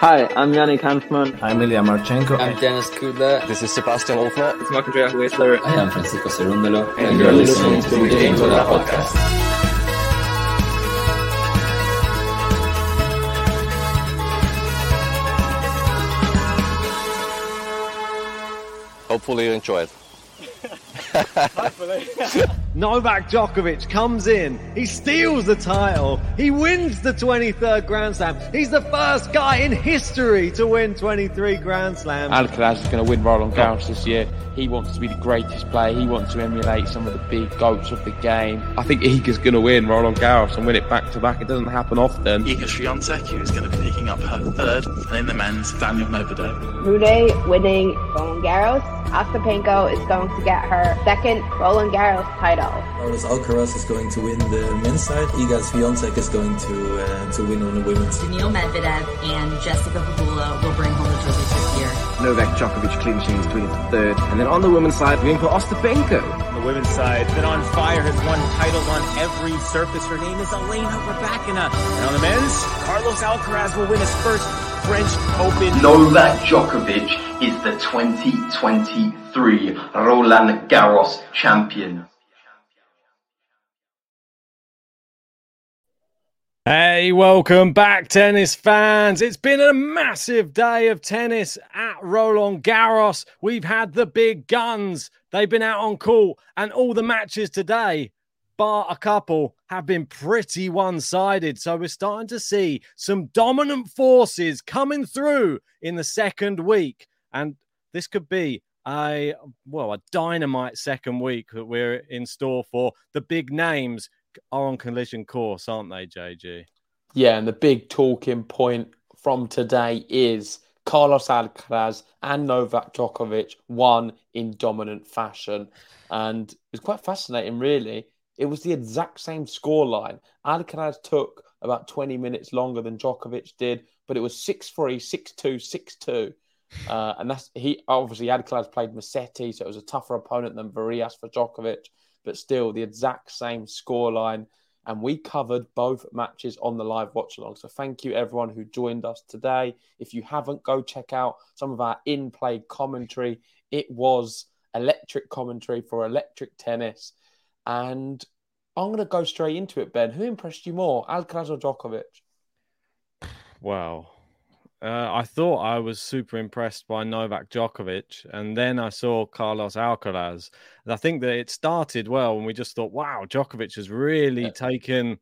Hi, I'm Yannick Hanfmann. I'm Ilya Marchenko. I'm Denis Kudla. This is Sebastian Wolfner. It's Marc-Andreas Huesler. I am Francisco Cerundolo. And, and you're listening to the Game Toda podcast. Hopefully you enjoy it. Novak Djokovic comes in, he steals the title, he wins the 23rd Grand Slam. He's the first guy in history to win 23 Grand Slams. Alcaraz is going to win Roland Garros this year. He wants to be the greatest player. He wants to emulate some of the big goats of the game. I think Iga's going to win Roland Garros and win it back to back. It doesn't happen often. Iga Swiatek, who is going to be picking up her third, and in the men's, Daniil Medvedev. Rune winning Roland Garros. Ostapenko is going to get her second Roland Garros title. Carlos Alcaraz is going to win the men's side. Iga Swiatek is going to uh, to win on the women's. Daniil Medvedev and Jessica Pegula will bring home the trophies this year. Novak Djokovic clinching his 23rd. And then on the women's side, we're going for Ostapenko. On the women's side, been on fire, has won titles on every surface. Her name is Elena Rybakina. And on the men's, Carlos Alcaraz will win his first French Open. Novak Djokovic is the 2023 Roland Garros champion. Hey, welcome back, tennis fans. It's been a massive day of tennis at Roland Garros. We've had the big guns. They've been out on court, and all the matches today, bar a couple, have been pretty one sided. So we're starting to see some dominant forces coming through in the second week. And this could be a, well, a dynamite second week that we're in store for. The big names are on collision course, aren't they, JG? Yeah, and the big talking point from today is Carlos Alcaraz and Novak Djokovic won in dominant fashion. And it's quite fascinating, really. It was the exact same scoreline. Alcaraz took about 20 minutes longer than Djokovic did, but it was 6 3, 6 2, 6 2. Uh, and that's he obviously Alcaraz played Musetti, so it was a tougher opponent than Varillas for Djokovic but still the exact same scoreline. And we covered both matches on the live watch along. So thank you everyone who joined us today. If you haven't, go check out some of our in play commentary. It was electric commentary for electric tennis. And I'm going to go straight into it, Ben. Who impressed you more, Alcaraz or Djokovic? Wow. Uh, I thought I was super impressed by Novak Djokovic, and then I saw Carlos Alcaraz. And I think that it started well, and we just thought, "Wow, Djokovic has really yeah. taken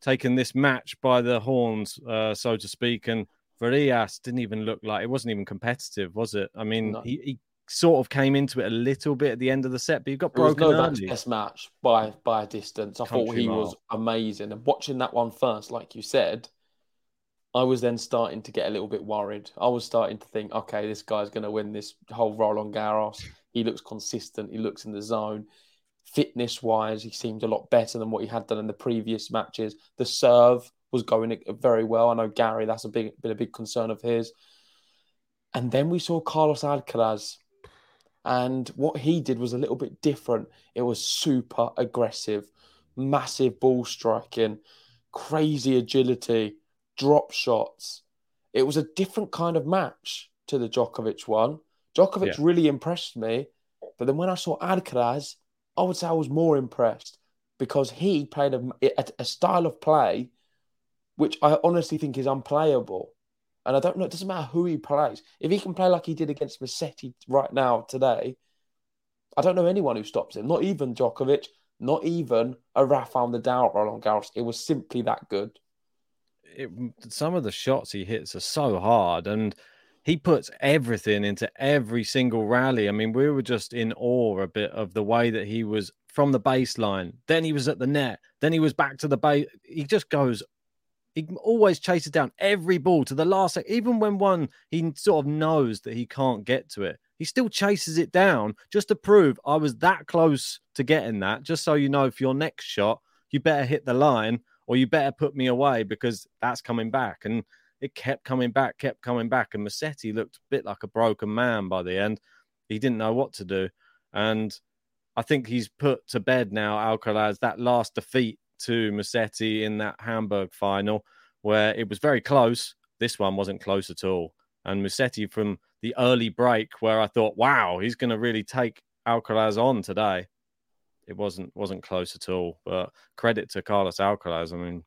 taken this match by the horns, uh, so to speak." And Varillas didn't even look like it wasn't even competitive, was it? I mean, no. he, he, sort of came into it a little bit at the end of the set, but he got broken. It was best match by by a distance. I Country thought he mile. was amazing, and watching that one first, like you said I was then starting to get a little bit worried. I was starting to think, okay, this guy's going to win this whole Roland Garros. He looks consistent. He looks in the zone. fitness wise, he seemed a lot better than what he had done in the previous matches. The serve was going very well. I know Gary, that's a big been a big concern of his. And then we saw Carlos Alcaraz, and what he did was a little bit different. It was super aggressive, massive ball striking, crazy agility, drop shots. It was a different kind of match to the Djokovic one. Djokovic yeah. really impressed me, but then when I saw Alcaraz, I would say I was more impressed because he played a, a, a style of play which I honestly think is unplayable. And I don't know, it doesn't matter who he plays. If he can play like he did against Musetti right now, today, I don't know anyone who stops him. Not even Djokovic, not even a Rafael Nadal Roland Garros. It was simply that good. It, some of the shots he hits are so hard, and he puts everything into every single rally. I mean, we were just in awe a bit of the way that he was from the baseline. Then he was at the net. Then he was back to the base. He just goes he always chases down every ball to the last. second. Even when one he sort of knows that he can't get to it, he still chases it down just to prove I was that close to getting that. Just so you know, for your next shot, you better hit the line or you better put me away because that's coming back. And it kept coming back, kept coming back. And Musetti looked a bit like a broken man by the end. He didn't know what to do. And I think he's put to bed now, Alcaraz, that last defeat to Musetti in that Hamburg final, where it was very close. This one wasn't close at all. And Musetti from the early break, where I thought, wow, he's going to really take Alcaraz on today. It wasn't wasn't close at all. But credit to Carlos Alcaraz. I mean,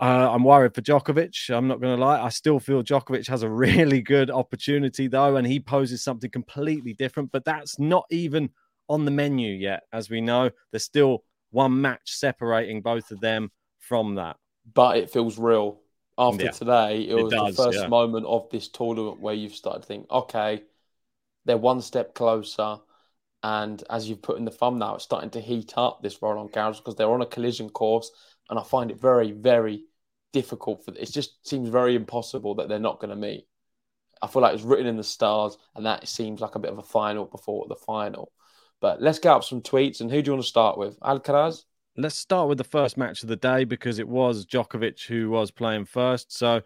uh, I'm worried for Djokovic. I'm not going to lie. I still feel Djokovic has a really good opportunity, though, and he poses something completely different. But that's not even on the menu yet. As we know, there's still one match separating both of them from that. But it feels real. After yeah. today, it, it was does, the first yeah. moment of this tournament where you've started to think, okay, they're one step closer. And as you've put in the thumbnail, it's starting to heat up this Roland Garros because they're on a collision course. And I find it very, very difficult for it just seems very impossible that they're not going to meet. I feel like it's written in the stars, and that seems like a bit of a final before the final. But let's get up some tweets. And who do you want to start with? Alcaraz? Let's start with the first match of the day because it was Djokovic who was playing first. So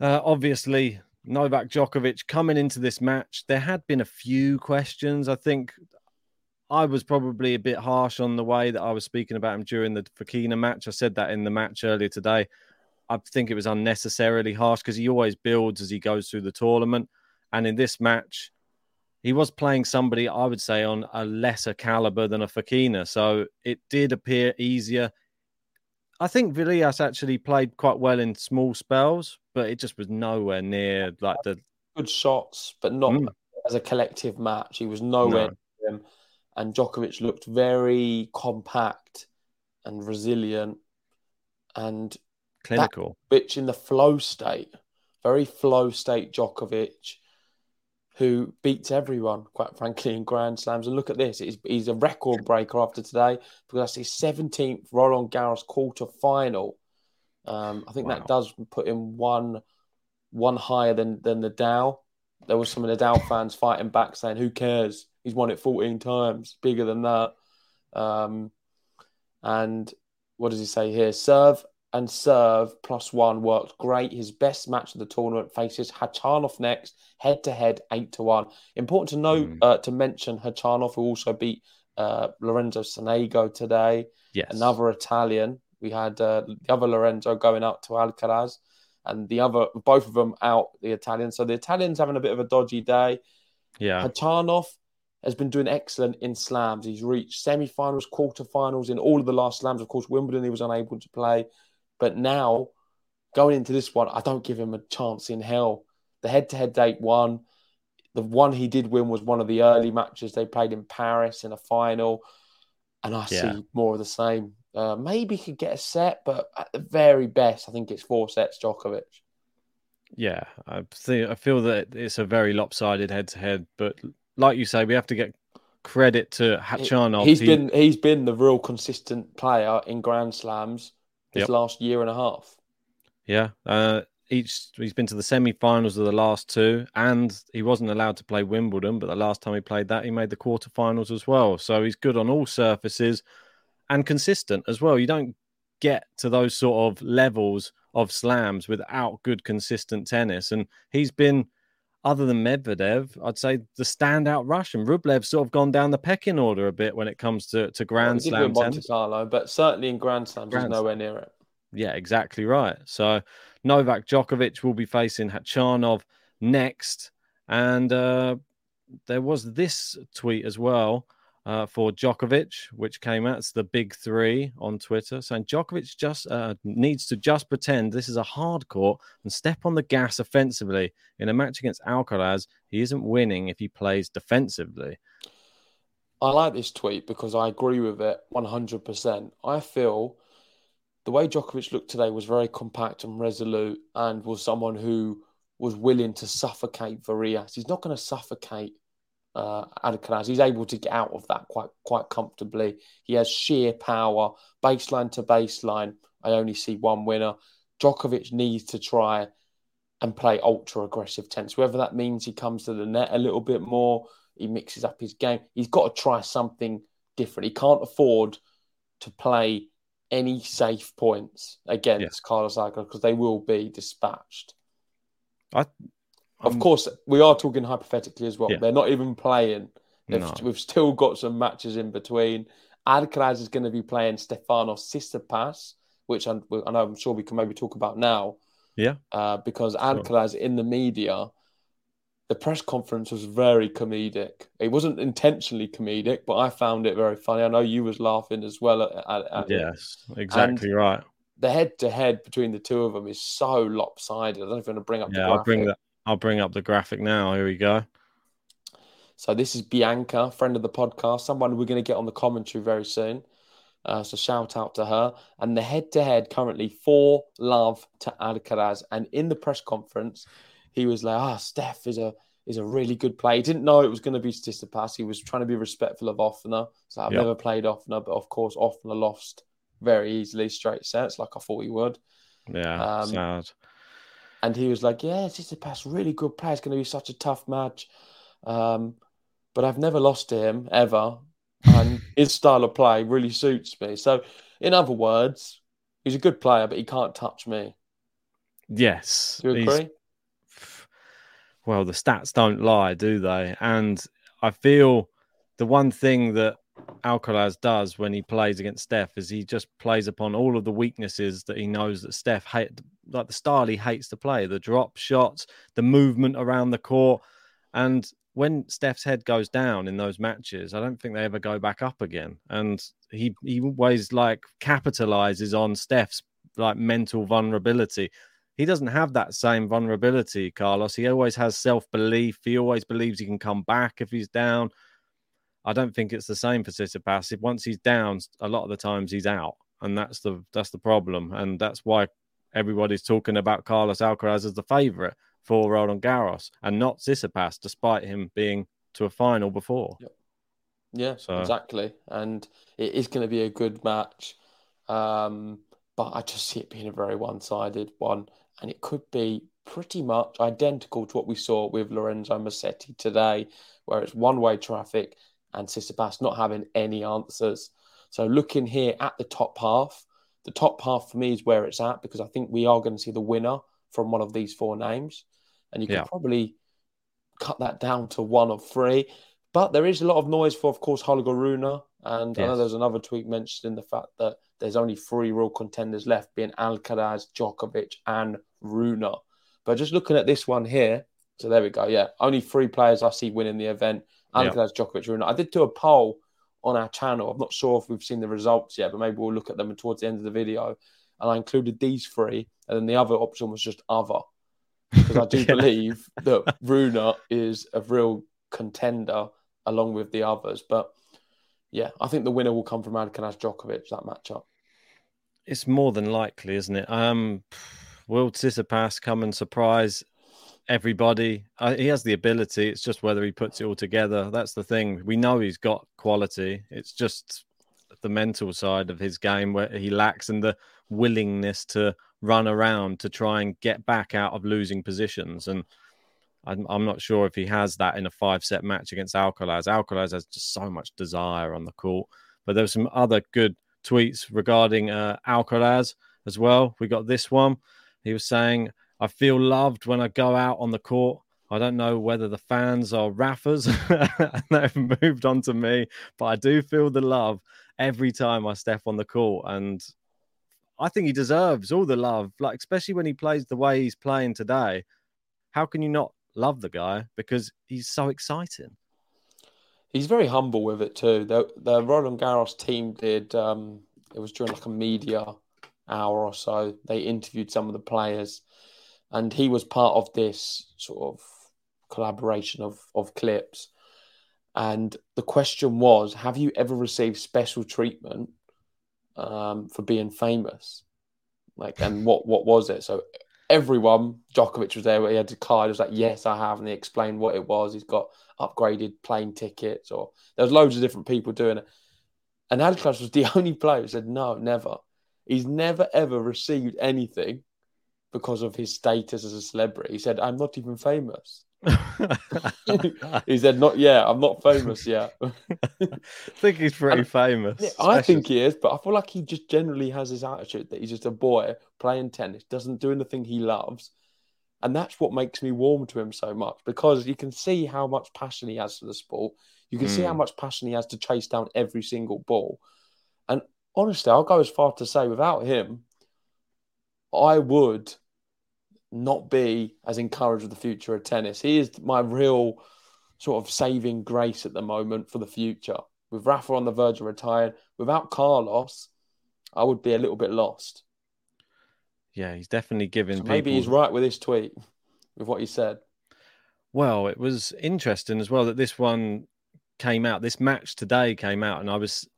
uh, obviously, Novak Djokovic coming into this match, there had been a few questions. I think I was probably a bit harsh on the way that I was speaking about him during the Fokina match. I said that in the match earlier today. I think it was unnecessarily harsh because he always builds as he goes through the tournament. And in this match, he was playing somebody I would say on a lesser caliber than a Fokina. so it did appear easier. I think Varillas actually played quite well in small spells, but it just was nowhere near like the good shots, but not mm. as a collective match. He was nowhere no. him, and Djokovic looked very compact and resilient and clinical. Which in the flow state, very flow state Djokovic who beats everyone, quite frankly, in Grand Slams. And look at this, he's, he's a record breaker after today because that's his 17th Roland Garros quarter final. Um, I think wow. that does put him one one higher than than Nadal. There was some of the Nadal fans fighting back saying, "Who cares? He's won it 14 times, bigger than that." Um, and what does he say here? Serve and serve plus one worked great. His best match of the tournament faces Khachanov next, head to head, eight to one. Important to note mm. uh, to mention Khachanov, who also beat uh, Lorenzo Sonego today. Yes, another Italian. We had uh, the other Lorenzo going out to Alcaraz, and the other both of them out the Italian. So the Italians having a bit of a dodgy day. Yeah, Khachanov has been doing excellent in slams. He's reached semi-finals, quarter-finals in all of the last slams. Of course, Wimbledon he was unable to play. But now, going into this one, I don't give him a chance in hell. The head-to-head date one, the one he did win was one of the early matches they played in Paris in a final, and I yeah. see more of the same. Uh, maybe he could get a set, but at the very best, I think it's four sets. Djokovic. Yeah, I think I feel that it's a very lopsided head-to-head, but like you say, we have to get credit to Khachanov. He's he... been he's been the real consistent player in Grand Slams this yep. last year and a half. Yeah, uh, each he's been to the semi-finals of the last two, and he wasn't allowed to play Wimbledon. But the last time he played that, he made the quarterfinals as well. So he's good on all surfaces and consistent as well. You don't get to those sort of levels of slams without good consistent tennis, and he's been. Other than Medvedev, I'd say the standout Russian. Rublev's sort of gone down the pecking order a bit when it comes to, to Grand well, Slam Monte tennis. Carlo, but certainly in Grand Slams, Grand he's nowhere near it. Yeah, exactly right. So Novak Djokovic will be facing Khachanov next. And uh, there was this tweet as well uh, for Djokovic, which came out. It's the big three on Twitter saying Djokovic just uh, needs to just pretend this is a hard court and step on the gas offensively. In a match against Alcaraz, he isn't winning if he plays defensively. I like this tweet because I agree with it 100%. I feel the way Djokovic looked today was very compact and resolute and was someone who was willing to suffocate Varillas. He's not going to suffocate uh, Alcaraz. He's able to get out of that quite quite comfortably. He has sheer power, baseline to baseline. I only see one winner. Djokovic needs to try and play ultra aggressive tennis, whether that means he comes to the net a little bit more, he mixes up his game. He's got to try something different. He can't afford to play any safe points against yeah. Carlos Alcaraz because they will be dispatched. I, of course, we are talking hypothetically as well. Yeah. They're not even playing. No. We've still got some matches in between. Alcaraz is going to be playing Stefanos Tsitsipas, which I, I know I'm sure we can maybe talk about now. Yeah. Uh, because Alcaraz in the media, the press conference was very comedic. It wasn't intentionally comedic, but I found it very funny. I know you was laughing as well at, at, at yes, exactly and right. The head to head between the two of them is so lopsided. I don't know if you want to bring up. Yeah, I'll bring that. I'll bring up the graphic now. Here we go. So this is Bianca, friend of the podcast, someone we're going to get on the commentary very soon. Uh, so shout out to her. And the head to head currently four love to Alcaraz. And in the press conference, he was like, "Ah, oh, Steph is a is a really good player." He didn't know it was going to be Tsitsipas. He was trying to be respectful of Ofner. So I've yep. never played Ofner, but of course Ofner lost very easily straight sets, like I thought he would. Yeah, um, sad. And he was like, "Yeah, Tsitsipas, really good player. It's going to be such a tough match." Um, but I've never lost to him ever, and his style of play really suits me. So, in other words, he's a good player, but he can't touch me. Yes, Do you agree? well, the stats don't lie, do they? And I feel the one thing that Alcaraz does when he plays against Steph is he just plays upon all of the weaknesses that he knows that Steph hate, like the style he hates to play, the drop shots, the movement around the court, and when Steph's head goes down in those matches, I don't think they ever go back up again. And he he always like capitalizes on Steph's like mental vulnerability. He doesn't have that same vulnerability, Carlos. He always has self belief. He always believes he can come back if he's down. I don't think it's the same for Tsitsipas. If once he's down, a lot of the times he's out, and that's the that's the problem, and that's why everybody's talking about Carlos Alcaraz as the favourite for Roland Garros and not Tsitsipas, despite him being to a final before. Yep. Yeah, so. exactly, and it is going to be a good match, um, but I just see it being a very one-sided one and it could be pretty much identical to what we saw with Lorenzo Musetti today, where it's one-way traffic and Tsitsipas not having any answers. So looking here at the top half, the top half for me is where it's at because I think we are going to see the winner from one of these four names, and you can yeah. probably cut that down to one of three. But there is a lot of noise for, of course, Holger Rune, and yes. I know there's another tweet mentioned in the fact that there's only three real contenders left, being Alcaraz, Djokovic, and Rune. But just looking at this one here, so there we go. Yeah, only three players I see winning the event: Alcaraz, yeah. Djokovic, Rune. I did do a poll on our channel. I'm not sure if we've seen the results yet, but maybe we'll look at them towards the end of the video. And I included these three, and then the other option was just other, because I do yeah. believe that Rune is a real contender along with the others. But yeah, I think the winner will come from Alcaraz Djokovic that matchup. It's more than likely, isn't it? Um, will Tsitsipas come and surprise everybody? Uh, he has the ability. It's just whether he puts it all together. That's the thing. We know he's got quality. It's just the mental side of his game where he lacks and the willingness to run around to try and get back out of losing positions. And I'm, I'm not sure if he has that in a five set match against Alcaraz. Alcaraz has just so much desire on the court. But there were some other good tweets regarding uh, Alcaraz as well. We got this one. He was saying, I feel loved when I go out on the court. I don't know whether the fans are Raffas and they've moved on to me, but I do feel the love every time I step on the court. And I think he deserves all the love, like especially when he plays the way he's playing today. How can you not love the guy because he's so exciting? He's very humble with it too. The the Roland Garros team did um, it was during like a media hour or so. They interviewed some of the players, and he was part of this sort of collaboration of of clips. And the question was, have you ever received special treatment um, for being famous? Like, and what what was it? So everyone, Djokovic was there. He had a card. He was like, "Yes, I have," and he explained what it was. He's got upgraded plane tickets, or there was loads of different people doing it. And Alcaraz was the only player who said, "No, never." He's never ever received anything because of his status as a celebrity. He said, "I'm not even famous." he said, "Not yet. I'm not famous yet." I think he's pretty and, famous. Yeah, I think he is, but I feel like he just generally has his attitude that he's just a boy playing tennis, doesn't do anything he loves, and that's what makes me warm to him so much because you can see how much passion he has for the sport. You can mm. see how hmm. much passion he has to chase down every single ball. And honestly, I'll go as far to say, without him, I would not be as encouraged with the future of tennis. He is my real sort of saving grace at the moment for the future. With Rafa on the verge of retiring, without Carlos, I would be a little bit lost. Yeah, he's definitely giving. So maybe people... he's right with his tweet, with what he said. Well, it was interesting as well that this one came out. This match today came out, and I was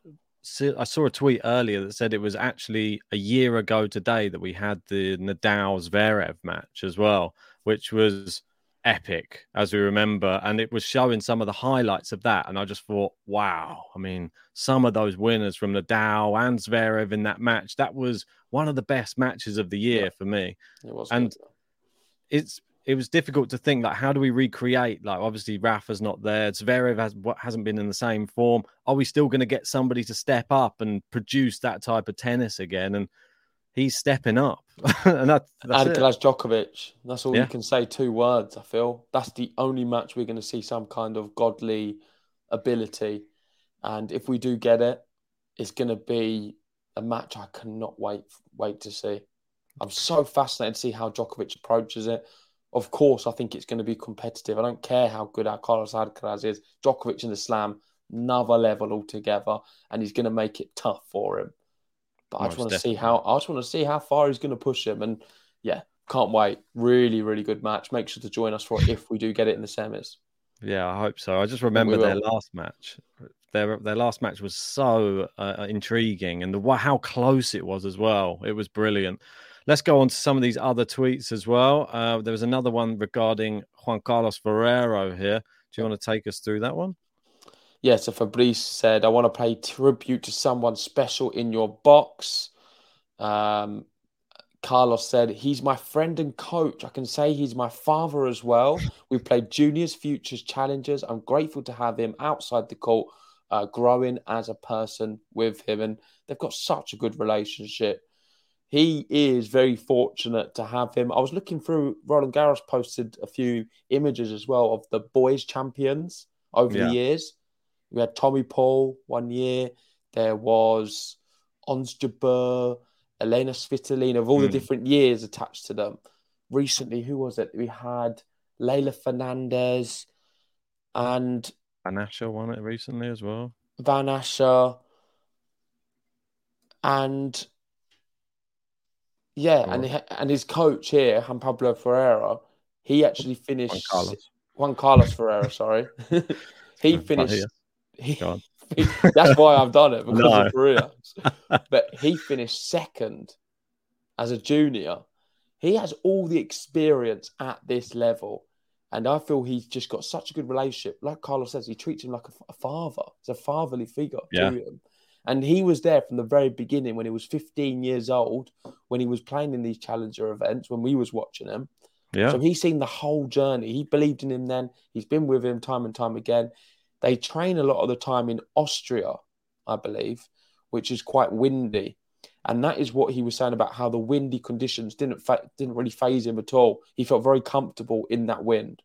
I saw a tweet earlier that said it was actually a year ago today that we had the Nadal Zverev match as well, which was epic as we remember, and it was showing some of the highlights of that. And I just thought, wow! I mean, some of those winners from Nadal and Zverev in that match that was one of the best matches of the year yeah, for me. It was, and it's it was difficult to think like how do we recreate like obviously Rafa's not there Zverev has what hasn't been in the same form. Are we still going to get somebody to step up and produce that type of tennis again? And he's stepping up. And that, that's Alcaraz Djokovic that's all yeah. you can say two words I feel. That's the only match we're going to see some kind of godly ability. And if we do get it it's going to be a match I cannot wait wait to see. I'm so fascinated to see how Djokovic approaches it of course, I think it's going to be competitive. I don't care how good our Carlos Alcaraz is. Djokovic in the slam, another level altogether, and he's going to make it tough for him. But Most I just want to see how I just want to see how far he's going to push him, and yeah, can't wait. Really, really good match. Make sure to join us for it if we do get it in the semis. Yeah, I hope so. I just remember their last match. Their their last match was so uh, intriguing, and the how close it was as well. It was brilliant. Let's go on to some of these other tweets as well. Uh, there was another one regarding Juan Carlos Ferrero here. Do you want to take us through that one? Yeah, so Fabrice said, I want to pay tribute to someone special in your box. Um, Carlos said, He's my friend and coach. I can say he's my father as well. We played juniors, futures, challengers. I'm grateful to have him outside the court, uh, growing as a person with him. And they've got such a good relationship he is very fortunate to have him. I was looking through, Roland Garros posted a few images as well of the boys' champions over yeah. the years. We had Tommy Paul one year. There was Ons Jabeur, Elena Svitolina, of all mm. the hmm. different years attached to them. Recently, who was it? We had Leylah Fernandez and Van Assche won it recently as well. Van Assche and yeah, and he, and his coach here, Juan Pablo Ferreira, he actually finished Juan Carlos, Juan Carlos Ferreira. Sorry, he finished. He, that's why I've done it because no. of Ferreira. but he finished second as a junior. He has all the experience at this level. And I feel he's just got such a good relationship. Like Carlos says, he treats him like a, a father. He's a fatherly figure yeah. to him. And he was there from the very beginning when he was 15 years old, when he was playing in these challenger events, when we was watching him. Yeah. So he's seen the whole journey. He believed in him then. He's been with him time and time again. They train a lot of the time in Austria, I believe, which is quite windy. And that is what he was saying about how the windy conditions didn't fa- didn't really phase him at all. He felt very comfortable in that wind.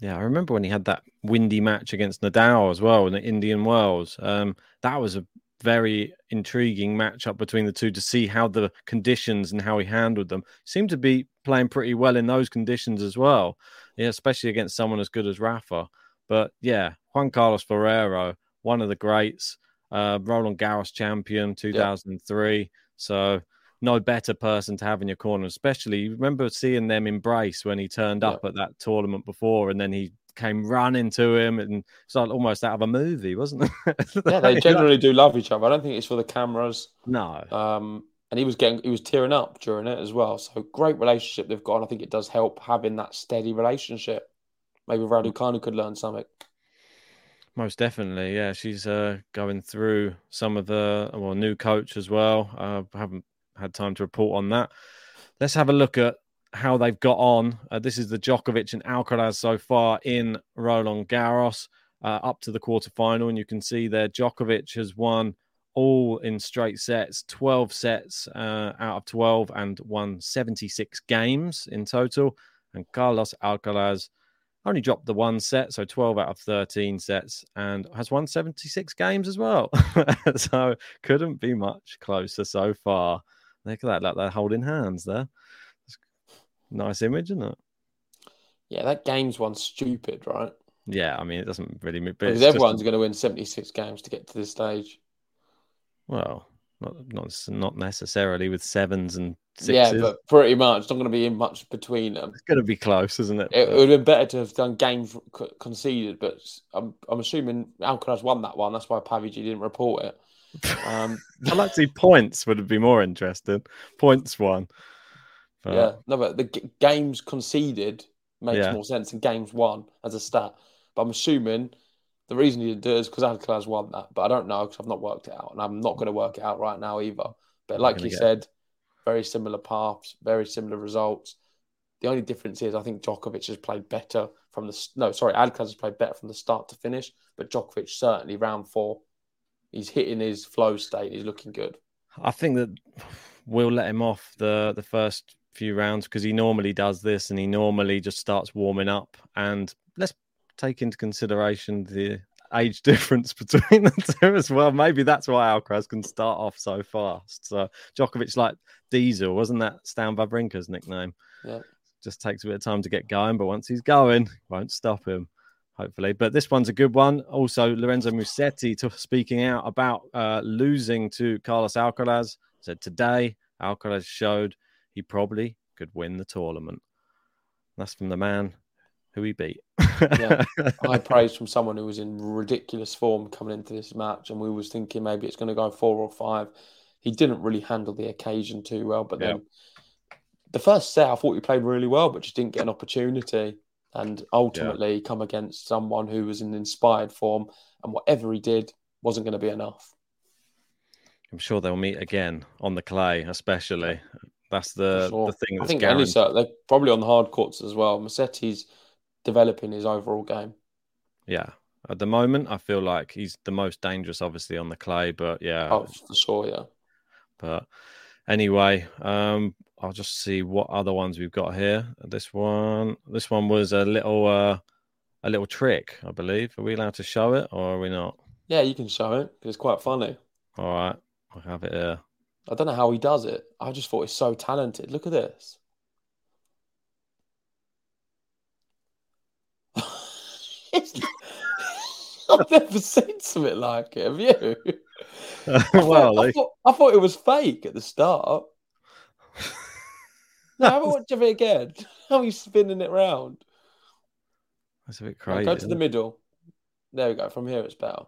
Yeah, I remember when he had that windy match against Nadal as well in the Indian Wells. Um, that was a very intriguing matchup between the two to see how the conditions and how he handled them. Seemed to be playing pretty well in those conditions as well. Yeah, especially against someone as good as Rafa. But yeah, Juan Carlos Ferrero, one of the greats, uh, Roland Garros champion 2003. Yeah. So no better person to have in your corner, especially you remember seeing them embrace when he turned yeah. up at that tournament before and then he came running to him and it's like almost out of a movie, wasn't it? yeah, they generally do love each other. I don't think it's for the cameras. No. Um, and he was getting he was tearing up during it as well. So great relationship they've got. And I think it does help having that steady relationship. Maybe Raducanu could learn something. Most definitely, yeah. She's uh, going through some of the well, new coach as well. Uh, I haven't had time to report on that. Let's have a look at how they've got on. Uh, this is the Djokovic and Alcaraz so far in Roland Garros uh, up to the quarterfinal, and you can see there Djokovic has won all in straight sets, 12 sets uh, out of 12, and won 76 games in total. And Carlos Alcaraz only dropped the one set, so 12 out of 13 sets, and has won 76 games as well. so couldn't be much closer so far. Look at that, like they're holding hands there. Nice image, isn't it? Yeah, that game's one stupid, right? Yeah, I mean, it doesn't really mean, because everyone's just... going to win 76 games to get to this stage. Well, not not not necessarily with sevens and sixes. Yeah, but pretty much. It's not going to be in much between them. It's going to be close, isn't it? It, it would have been better to have done games conceded, but I'm I'm assuming Alcaraz won that one. That's why Paviji didn't report it. Um, I'd like to see points would be more interesting. Points one. But... Yeah, no, but the g- games conceded makes yeah. more sense than games won as a stat. But I'm assuming the reason he didn't do it is because Alcaraz won that. But I don't know because I've not worked it out, and I'm not going to work it out right now either. But like you said, it. very similar paths, very similar results. The only difference is I think Djokovic has played better from the no, sorry, Alcaraz has played better from the start to finish, but Djokovic certainly round four he's hitting his flow state. He's looking good. I think that we'll let him off the the first few rounds because he normally does this and he normally just starts warming up. And let's take into consideration the age difference between the two as well. Maybe that's why Alcaraz can start off so fast. So Djokovic like Diesel, wasn't that Stan Wawrinka's nickname? Yeah. Just takes a bit of time to get going, but once he's going, won't stop him hopefully. But this one's a good one. Also, Lorenzo Musetti t- speaking out about uh, losing to Carlos Alcaraz said today Alcaraz showed he probably could win the tournament. That's from the man who he beat. yeah, high praise from someone who was in ridiculous form coming into this match, and we was thinking maybe it's going to go four or five. He didn't really handle the occasion too well, but then the first set I thought he played really well, but just didn't get an opportunity and ultimately yeah. come against someone who was in inspired form, and whatever he did wasn't going to be enough. I'm sure they'll meet again on the clay, especially. That's the, sure. the thing. I think guaranteed. any they're probably on the hard courts as well. Musetti's developing his overall game. Yeah, at the moment, I feel like he's the most dangerous, obviously, on the clay. But yeah, oh, for sure, yeah. But anyway, um, I'll just see what other ones we've got here. This one, this one was a little, uh, a little trick, I believe. Are we allowed to show it, or are we not? Yeah, you can show it. Because it's quite funny. All right, I have it here. I don't know how he does it. I just thought he's so talented. Look at this. I've never seen something like it. Have you? Uh, well, I, thought, I thought it was fake at the start. Have a watch of it again. How are you spinning it round. That's a bit crazy. Go to the middle. There we go. From here, it's better.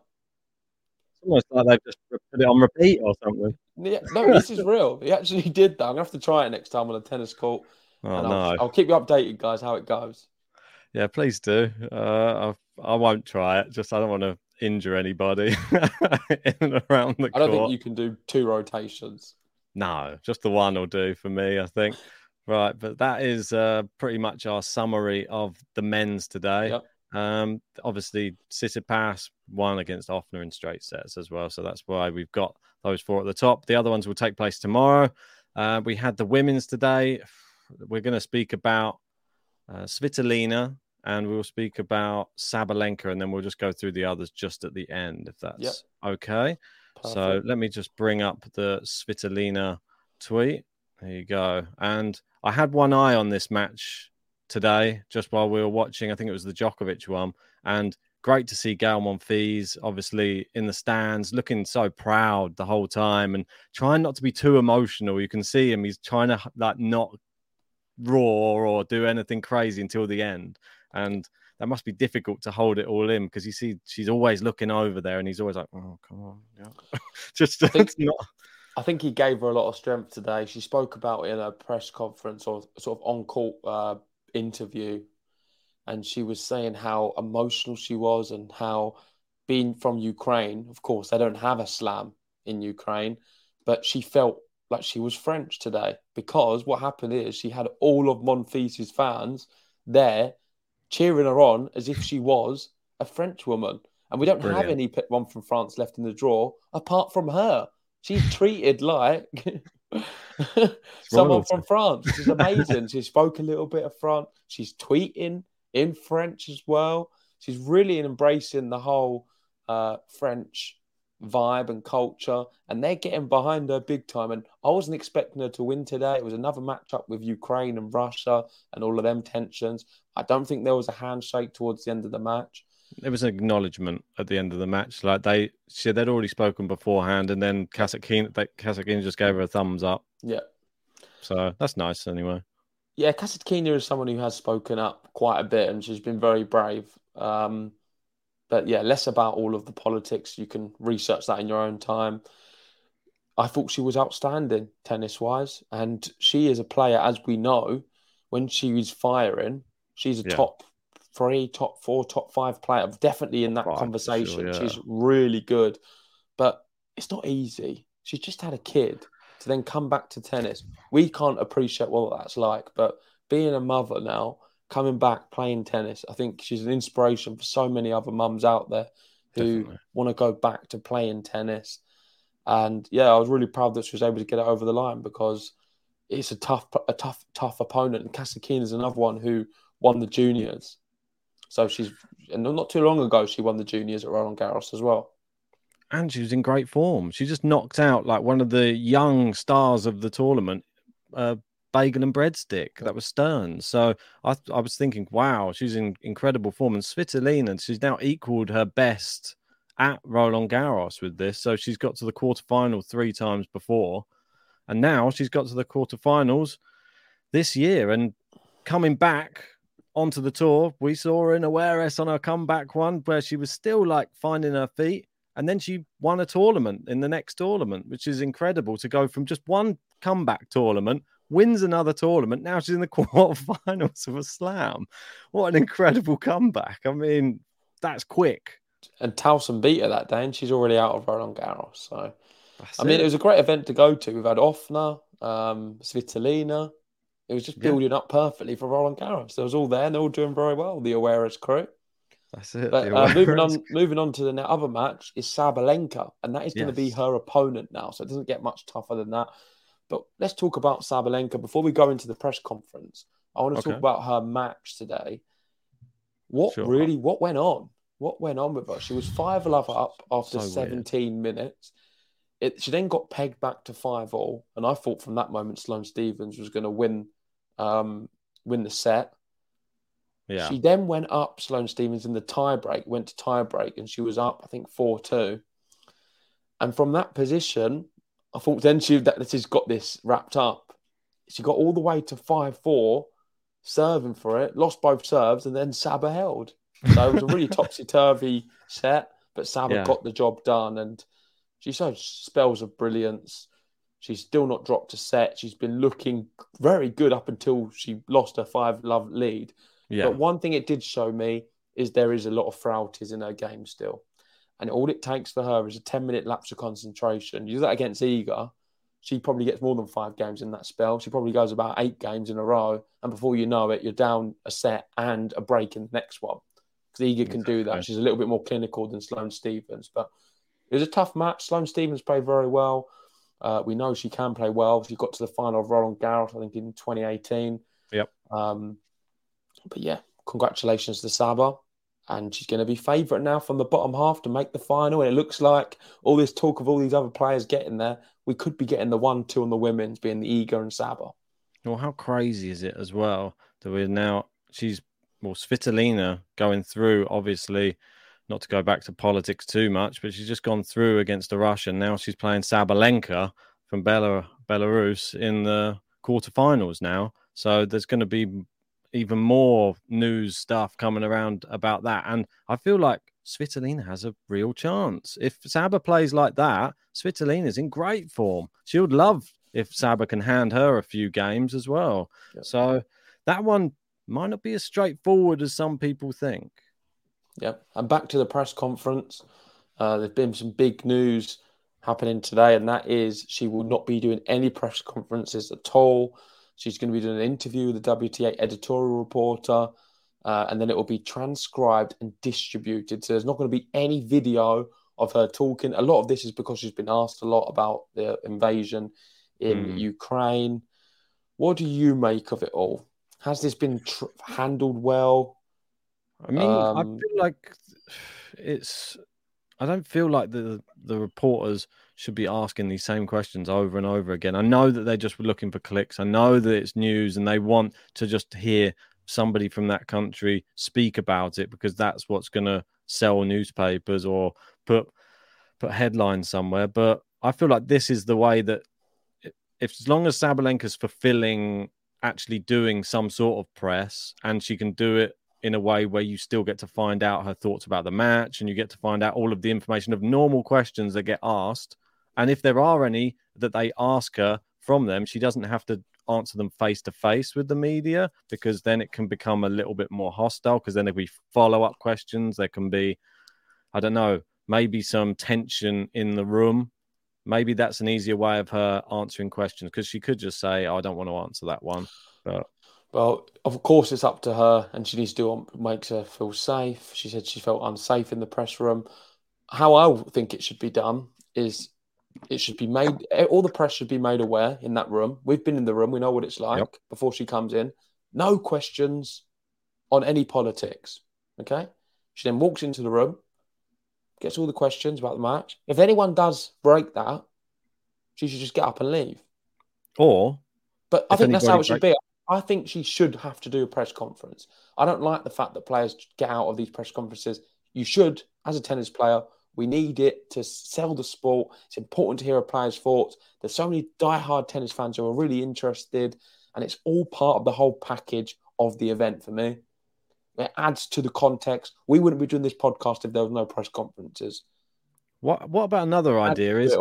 It's almost like they've just put it on repeat or something. Yeah, no, this is real. He actually did that. I'm gonna have to try it next time on a tennis court. Oh I'll, no! I'll keep you updated, guys, how it goes. Yeah, please do. Uh, I, I won't try it. Just I don't want to injure anybody in and around the court. I don't think you can do two rotations. No, just the one will do for me, I think. Right, but that is uh, pretty much our summary of the men's today. Yep. Um, obviously, Tsitsipas won against Ofner in straight sets as well, so that's why we've got those four at the top. The other ones will take place tomorrow. Uh, we had the women's today. We're going to speak about uh, Svitolina and we'll speak about Sabalenka, and then we'll just go through the others just at the end, if that's Yep. okay. So let me just bring up the Svitolina tweet. There you go. And I had one eye on this match today, just while we were watching. I think it was the Djokovic one, and great to see Gael Monfils obviously in the stands, looking so proud the whole time, and trying not to be too emotional. You can see him; he's trying to like not roar or do anything crazy until the end. And that must be difficult to hold it all in because you see she's always looking over there and he's always like, Oh, come on. Yeah. Just think- not I think he gave her a lot of strength today. She spoke about it in a press conference or sort of on court uh, interview, and she was saying how emotional she was and how being from Ukraine, of course, they don't have a slam in Ukraine, but she felt like she was French today because what happened is she had all of Monfils' fans there cheering her on as if she was a French woman. And we don't have Brilliant. any pe- one from France left in the draw apart from her. She's treated like someone from France. She's amazing. she spoke a little bit of French. She's tweeting in French as well. She's really embracing the whole uh, French vibe and culture, and they're getting behind her big time. And I wasn't expecting her to win today. It was another matchup with Ukraine and Russia and all of them tensions. I don't think there was a handshake towards the end of the match. It was an acknowledgement at the end of the match. Like they she they'd already spoken beforehand and then Kasatkina just gave her a thumbs up. Yeah. So that's nice anyway. Yeah, Kasatkina is someone who has spoken up quite a bit and she's been very brave. Um, but yeah, less about all of the politics. You can research that in your own time. I thought she was outstanding tennis wise. And she is a player, as we know, when she was firing, she's a Yeah. top three, top four, top five player. Definitely in that Five, conversation. sure, yeah. She's really good. But it's not easy. She's just had a kid to then come back to tennis. We can't appreciate what that's like. But being a mother now, coming back playing tennis, I think she's an inspiration for so many other mums out there who Definitely. want to go back to playing tennis. And yeah, I was really proud that she was able to get it over the line because it's a tough, a tough, tough opponent. And Kasatkina is another one who won the juniors. So she's, and not too long ago, she won the juniors at Roland Garros as well. And she was in great form. She just knocked out like one of the young stars of the tournament, uh, Bagel and Breadstick. That was Stern. So I, I was thinking, wow, she's in incredible form. And Svitolina, she's now equaled her best at Roland Garros with this. So she's got to the quarterfinal three times before. And now she's got to the quarterfinals this year. And coming back onto the tour, we saw her in awareness on her comeback one where she was still like finding her feet. And then she won a tournament in the next tournament, which is incredible to go from just one comeback tournament, wins another tournament. Now she's in the quarterfinals of a slam. What an incredible comeback. I mean, that's quick. And Tauson beat her that day, and she's already out of Roland Garros. So, That's I mean, it. it was a great event to go to. We've had Ofner, um, Svitolina. It was just Yeah. building up perfectly for Roland Garros. It was all there, and they're all doing very well. The Awareness crew. That's it. But uh, moving on, moving on to the other match is Sabalenka, and that is going to be her opponent now. So it doesn't get much tougher than that. But let's talk about Sabalenka before we go into the press conference. I want to Okay. talk about her match today. What Sure. really? What went on? What went on with her? She was five love up after So weird. seventeen minutes. It, she then got pegged back to five all, and I thought from that moment Sloane Stevens was going to win, um, win the set. Yeah. She then went up Sloane Stevens in the tiebreak, went to tiebreak, and she was up, I think, 4 2. And from that position, I thought then she that she's got this wrapped up. She got all the way to 5 4, serving for it, lost both serves, and then Saba held. So it was a really topsy turvy set, but Saba Yeah. got the job done. And she showed spells of brilliance. She's still not dropped a set. She's been looking very good up until she lost her five love lead. Yeah. But one thing it did show me is there is a lot of frailties in her game still. and all it takes for her is a 10 minute lapse of concentration. You do that against Iga, she probably gets more than five games in that spell. She probably goes about eight games in a row, and before you know it, you're down a set and a break in the next one. Because Iga can do that. She's a little bit more clinical than Sloane Stevens, but it was a tough match. Sloane Stevens played very well. Uh, we know she can play well. She got to the final of Roland Garros, I think, in 2018. Yep. Um, but yeah, congratulations to Saba. And she's going to be favourite now from the bottom half to make the final. And it looks like all this talk of all these other players getting there, we could be getting the one, two on the women's, being the Iga and Saba. Well, how crazy is it as well that we're now, she's, well, Svitolina going through, obviously, not to go back to politics too much, but she's just gone through against a Russian. Now she's playing Sabalenka from Bela, Belarus in the quarterfinals now. So there's going to be even more news stuff coming around about that. And I feel like Svitolina has a real chance. If Saba plays like that, Svitolina's in great form. She would love if Saba can hand her a few games as well. Yep. So that one might not be as straightforward as some people think. Yep. And back to the press conference. Uh, there's been some big news happening today, and that is she will not be doing any press conferences at all. She's going to be doing an interview with the WTA editorial reporter, uh, and then it will be transcribed and distributed. So there's not going to be any video of her talking. A lot of this is because she's been asked a lot about the invasion in mm. Ukraine. What do you make of it all? Has this been tr- handled well? I mean, um, I feel like it's. I don't feel like the the reporters should be asking these same questions over and over again. I know that they're just looking for clicks. I know that it's news and they want to just hear somebody from that country speak about it because that's what's going to sell newspapers or put put headlines somewhere. But I feel like this is the way that if as long as Sabalenka's fulfilling actually doing some sort of press and she can do it in a way where you still get to find out her thoughts about the match and you get to find out all of the information of normal questions that get asked and if there are any that they ask her from them, she doesn't have to answer them face to face with the media because then it can become a little bit more hostile. Because then there'll be follow up questions. There can be, I don't know, maybe some tension in the room. Maybe that's an easier way of her answering questions because she could just say, oh, I don't want to answer that one. But well, of course, it's up to her, and she needs to do what makes her feel safe. She said she felt unsafe in the press room. How I think it should be done is it should be made. All the press should be made aware in that room. We've been in the room. We know what it's like yep. before she comes in. No questions on any politics. Okay. She then walks into the room, gets all the questions about the match. If anyone does break that, she should just get up and leave. Or, but I think that's how it should be. I think she should have to do a press conference. I don't like the fact that players get out of these press conferences. You should, as a tennis player, we need it to sell the sport. It's important to hear a player's thoughts. There's so many die-hard tennis fans who are really interested, and it's all part of the whole package of the event for me. It adds to the context. We wouldn't be doing this podcast if there was no press conferences. What What about another idea? Is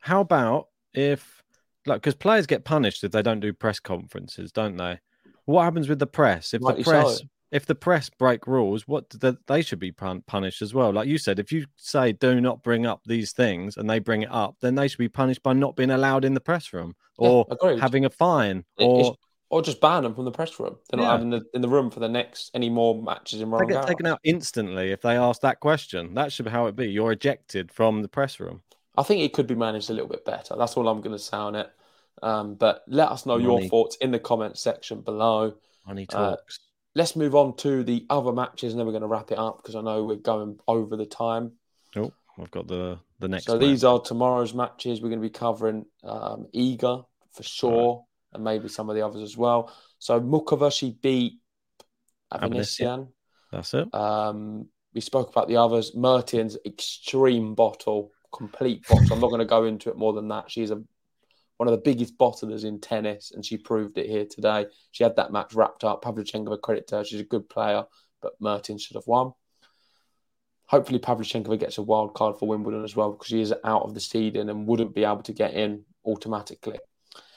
how about if like because players get punished if they don't do press conferences, don't they? What happens with the press if the press if the press break rules, what the, they should be punished as well. Like you said, if you say do not bring up these things and they bring it up, then they should be punished by not being allowed in the press room or yeah, having a fine or or just ban them from the press room. They're not yeah. having the, in the room for the next any more matches in Roland They get taken out instantly if they ask that question. That should be how it be. You're ejected from the press room. I think it could be managed a little bit better. That's all I'm going to say on it. Um, but let us know Money. your thoughts in the comment section below. Money uh, talks. Uh, let's move on to the other matches, and then we're going to wrap it up because I know we're going over the time. Oh, I've got the the next. So match. these are tomorrow's matches. We're going to be covering um, Iga for sure, right. and maybe some of the others as well. So Muchova she beat Avanesyan. That's it. Um, we spoke about the others. Mertens extreme bottle, complete bottle. I'm not going to go into it more than that. She's a one of the biggest bottlers in tennis, and she proved it here today. She had that match wrapped up. Pavlyuchenkova credit to her. She's a good player, but Mertens should have won. Hopefully, Pavlyuchenkova gets a wild card for Wimbledon as well because she is out of the seeding and wouldn't be able to get in automatically.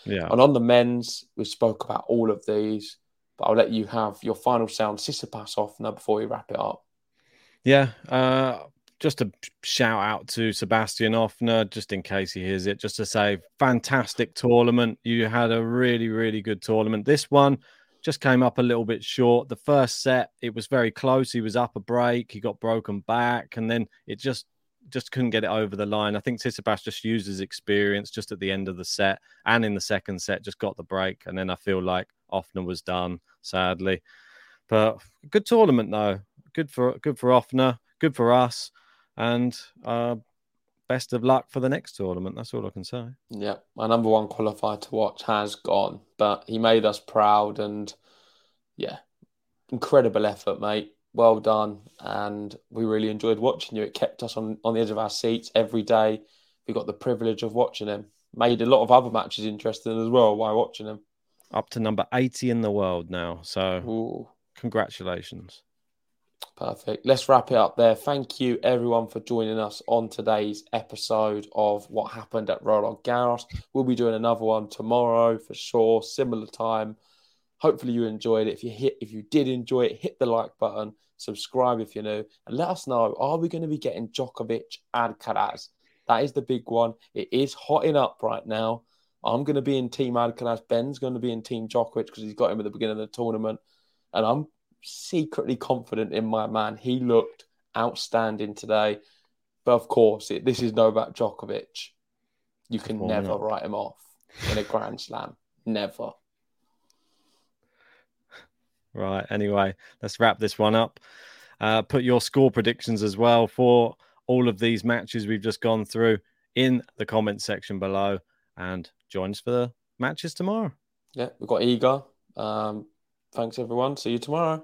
Yeah. And on the men's, we spoke about all of these, but I'll let you have your final sound, Tsitsipas off now before we wrap it up. Yeah, uh, just a shout out to Sebastian Ofner, just in case he hears it, just to say, fantastic tournament. You had a really, really good tournament. This one just came up a little bit short. The first set, it was very close. He was up a break, he got broken back, and then it just just couldn't get it over the line. I think Tsitsipas just used his experience just at the end of the set and in the second set, just got the break. And then I feel like Ofner was done, sadly. But good tournament though. Good for good for Ofner, good for us, and uh, best of luck for the next tournament. That's all I can say. Yeah, my number one qualifier to watch has gone, but he made us proud, and yeah, incredible effort, mate. Well done, and we really enjoyed watching you. It kept us on on the edge of our seats every day. We got the privilege of watching him. Made a lot of other matches interesting as well while watching him. Up to number eighty in the world now. So, Ooh. congratulations. Perfect. Let's wrap it up there. Thank you, everyone, for joining us on today's episode of what happened at Roland Garros. We'll be doing another one tomorrow for sure, similar time. Hopefully, you enjoyed it. If you hit, if you did enjoy it, hit the like button, subscribe if you're new, and let us know: Are we going to be getting Djokovic and Alcaraz? That is the big one. It is hotting up right now. I'm going to be in Team Alcaraz. Ben's going to be in Team Djokovic because he's got him at the beginning of the tournament, and I'm secretly confident in my man. He looked outstanding today. But of course, it, this is Novak Djokovic. You can oh, never write him off in a Grand Slam. Never. Right. Anyway, let's wrap this one up. Uh, put your score predictions as well for all of these matches we've just gone through in the comment section below and join us for the matches tomorrow. Yeah, we've got Iga. Um, thanks, everyone. See you tomorrow.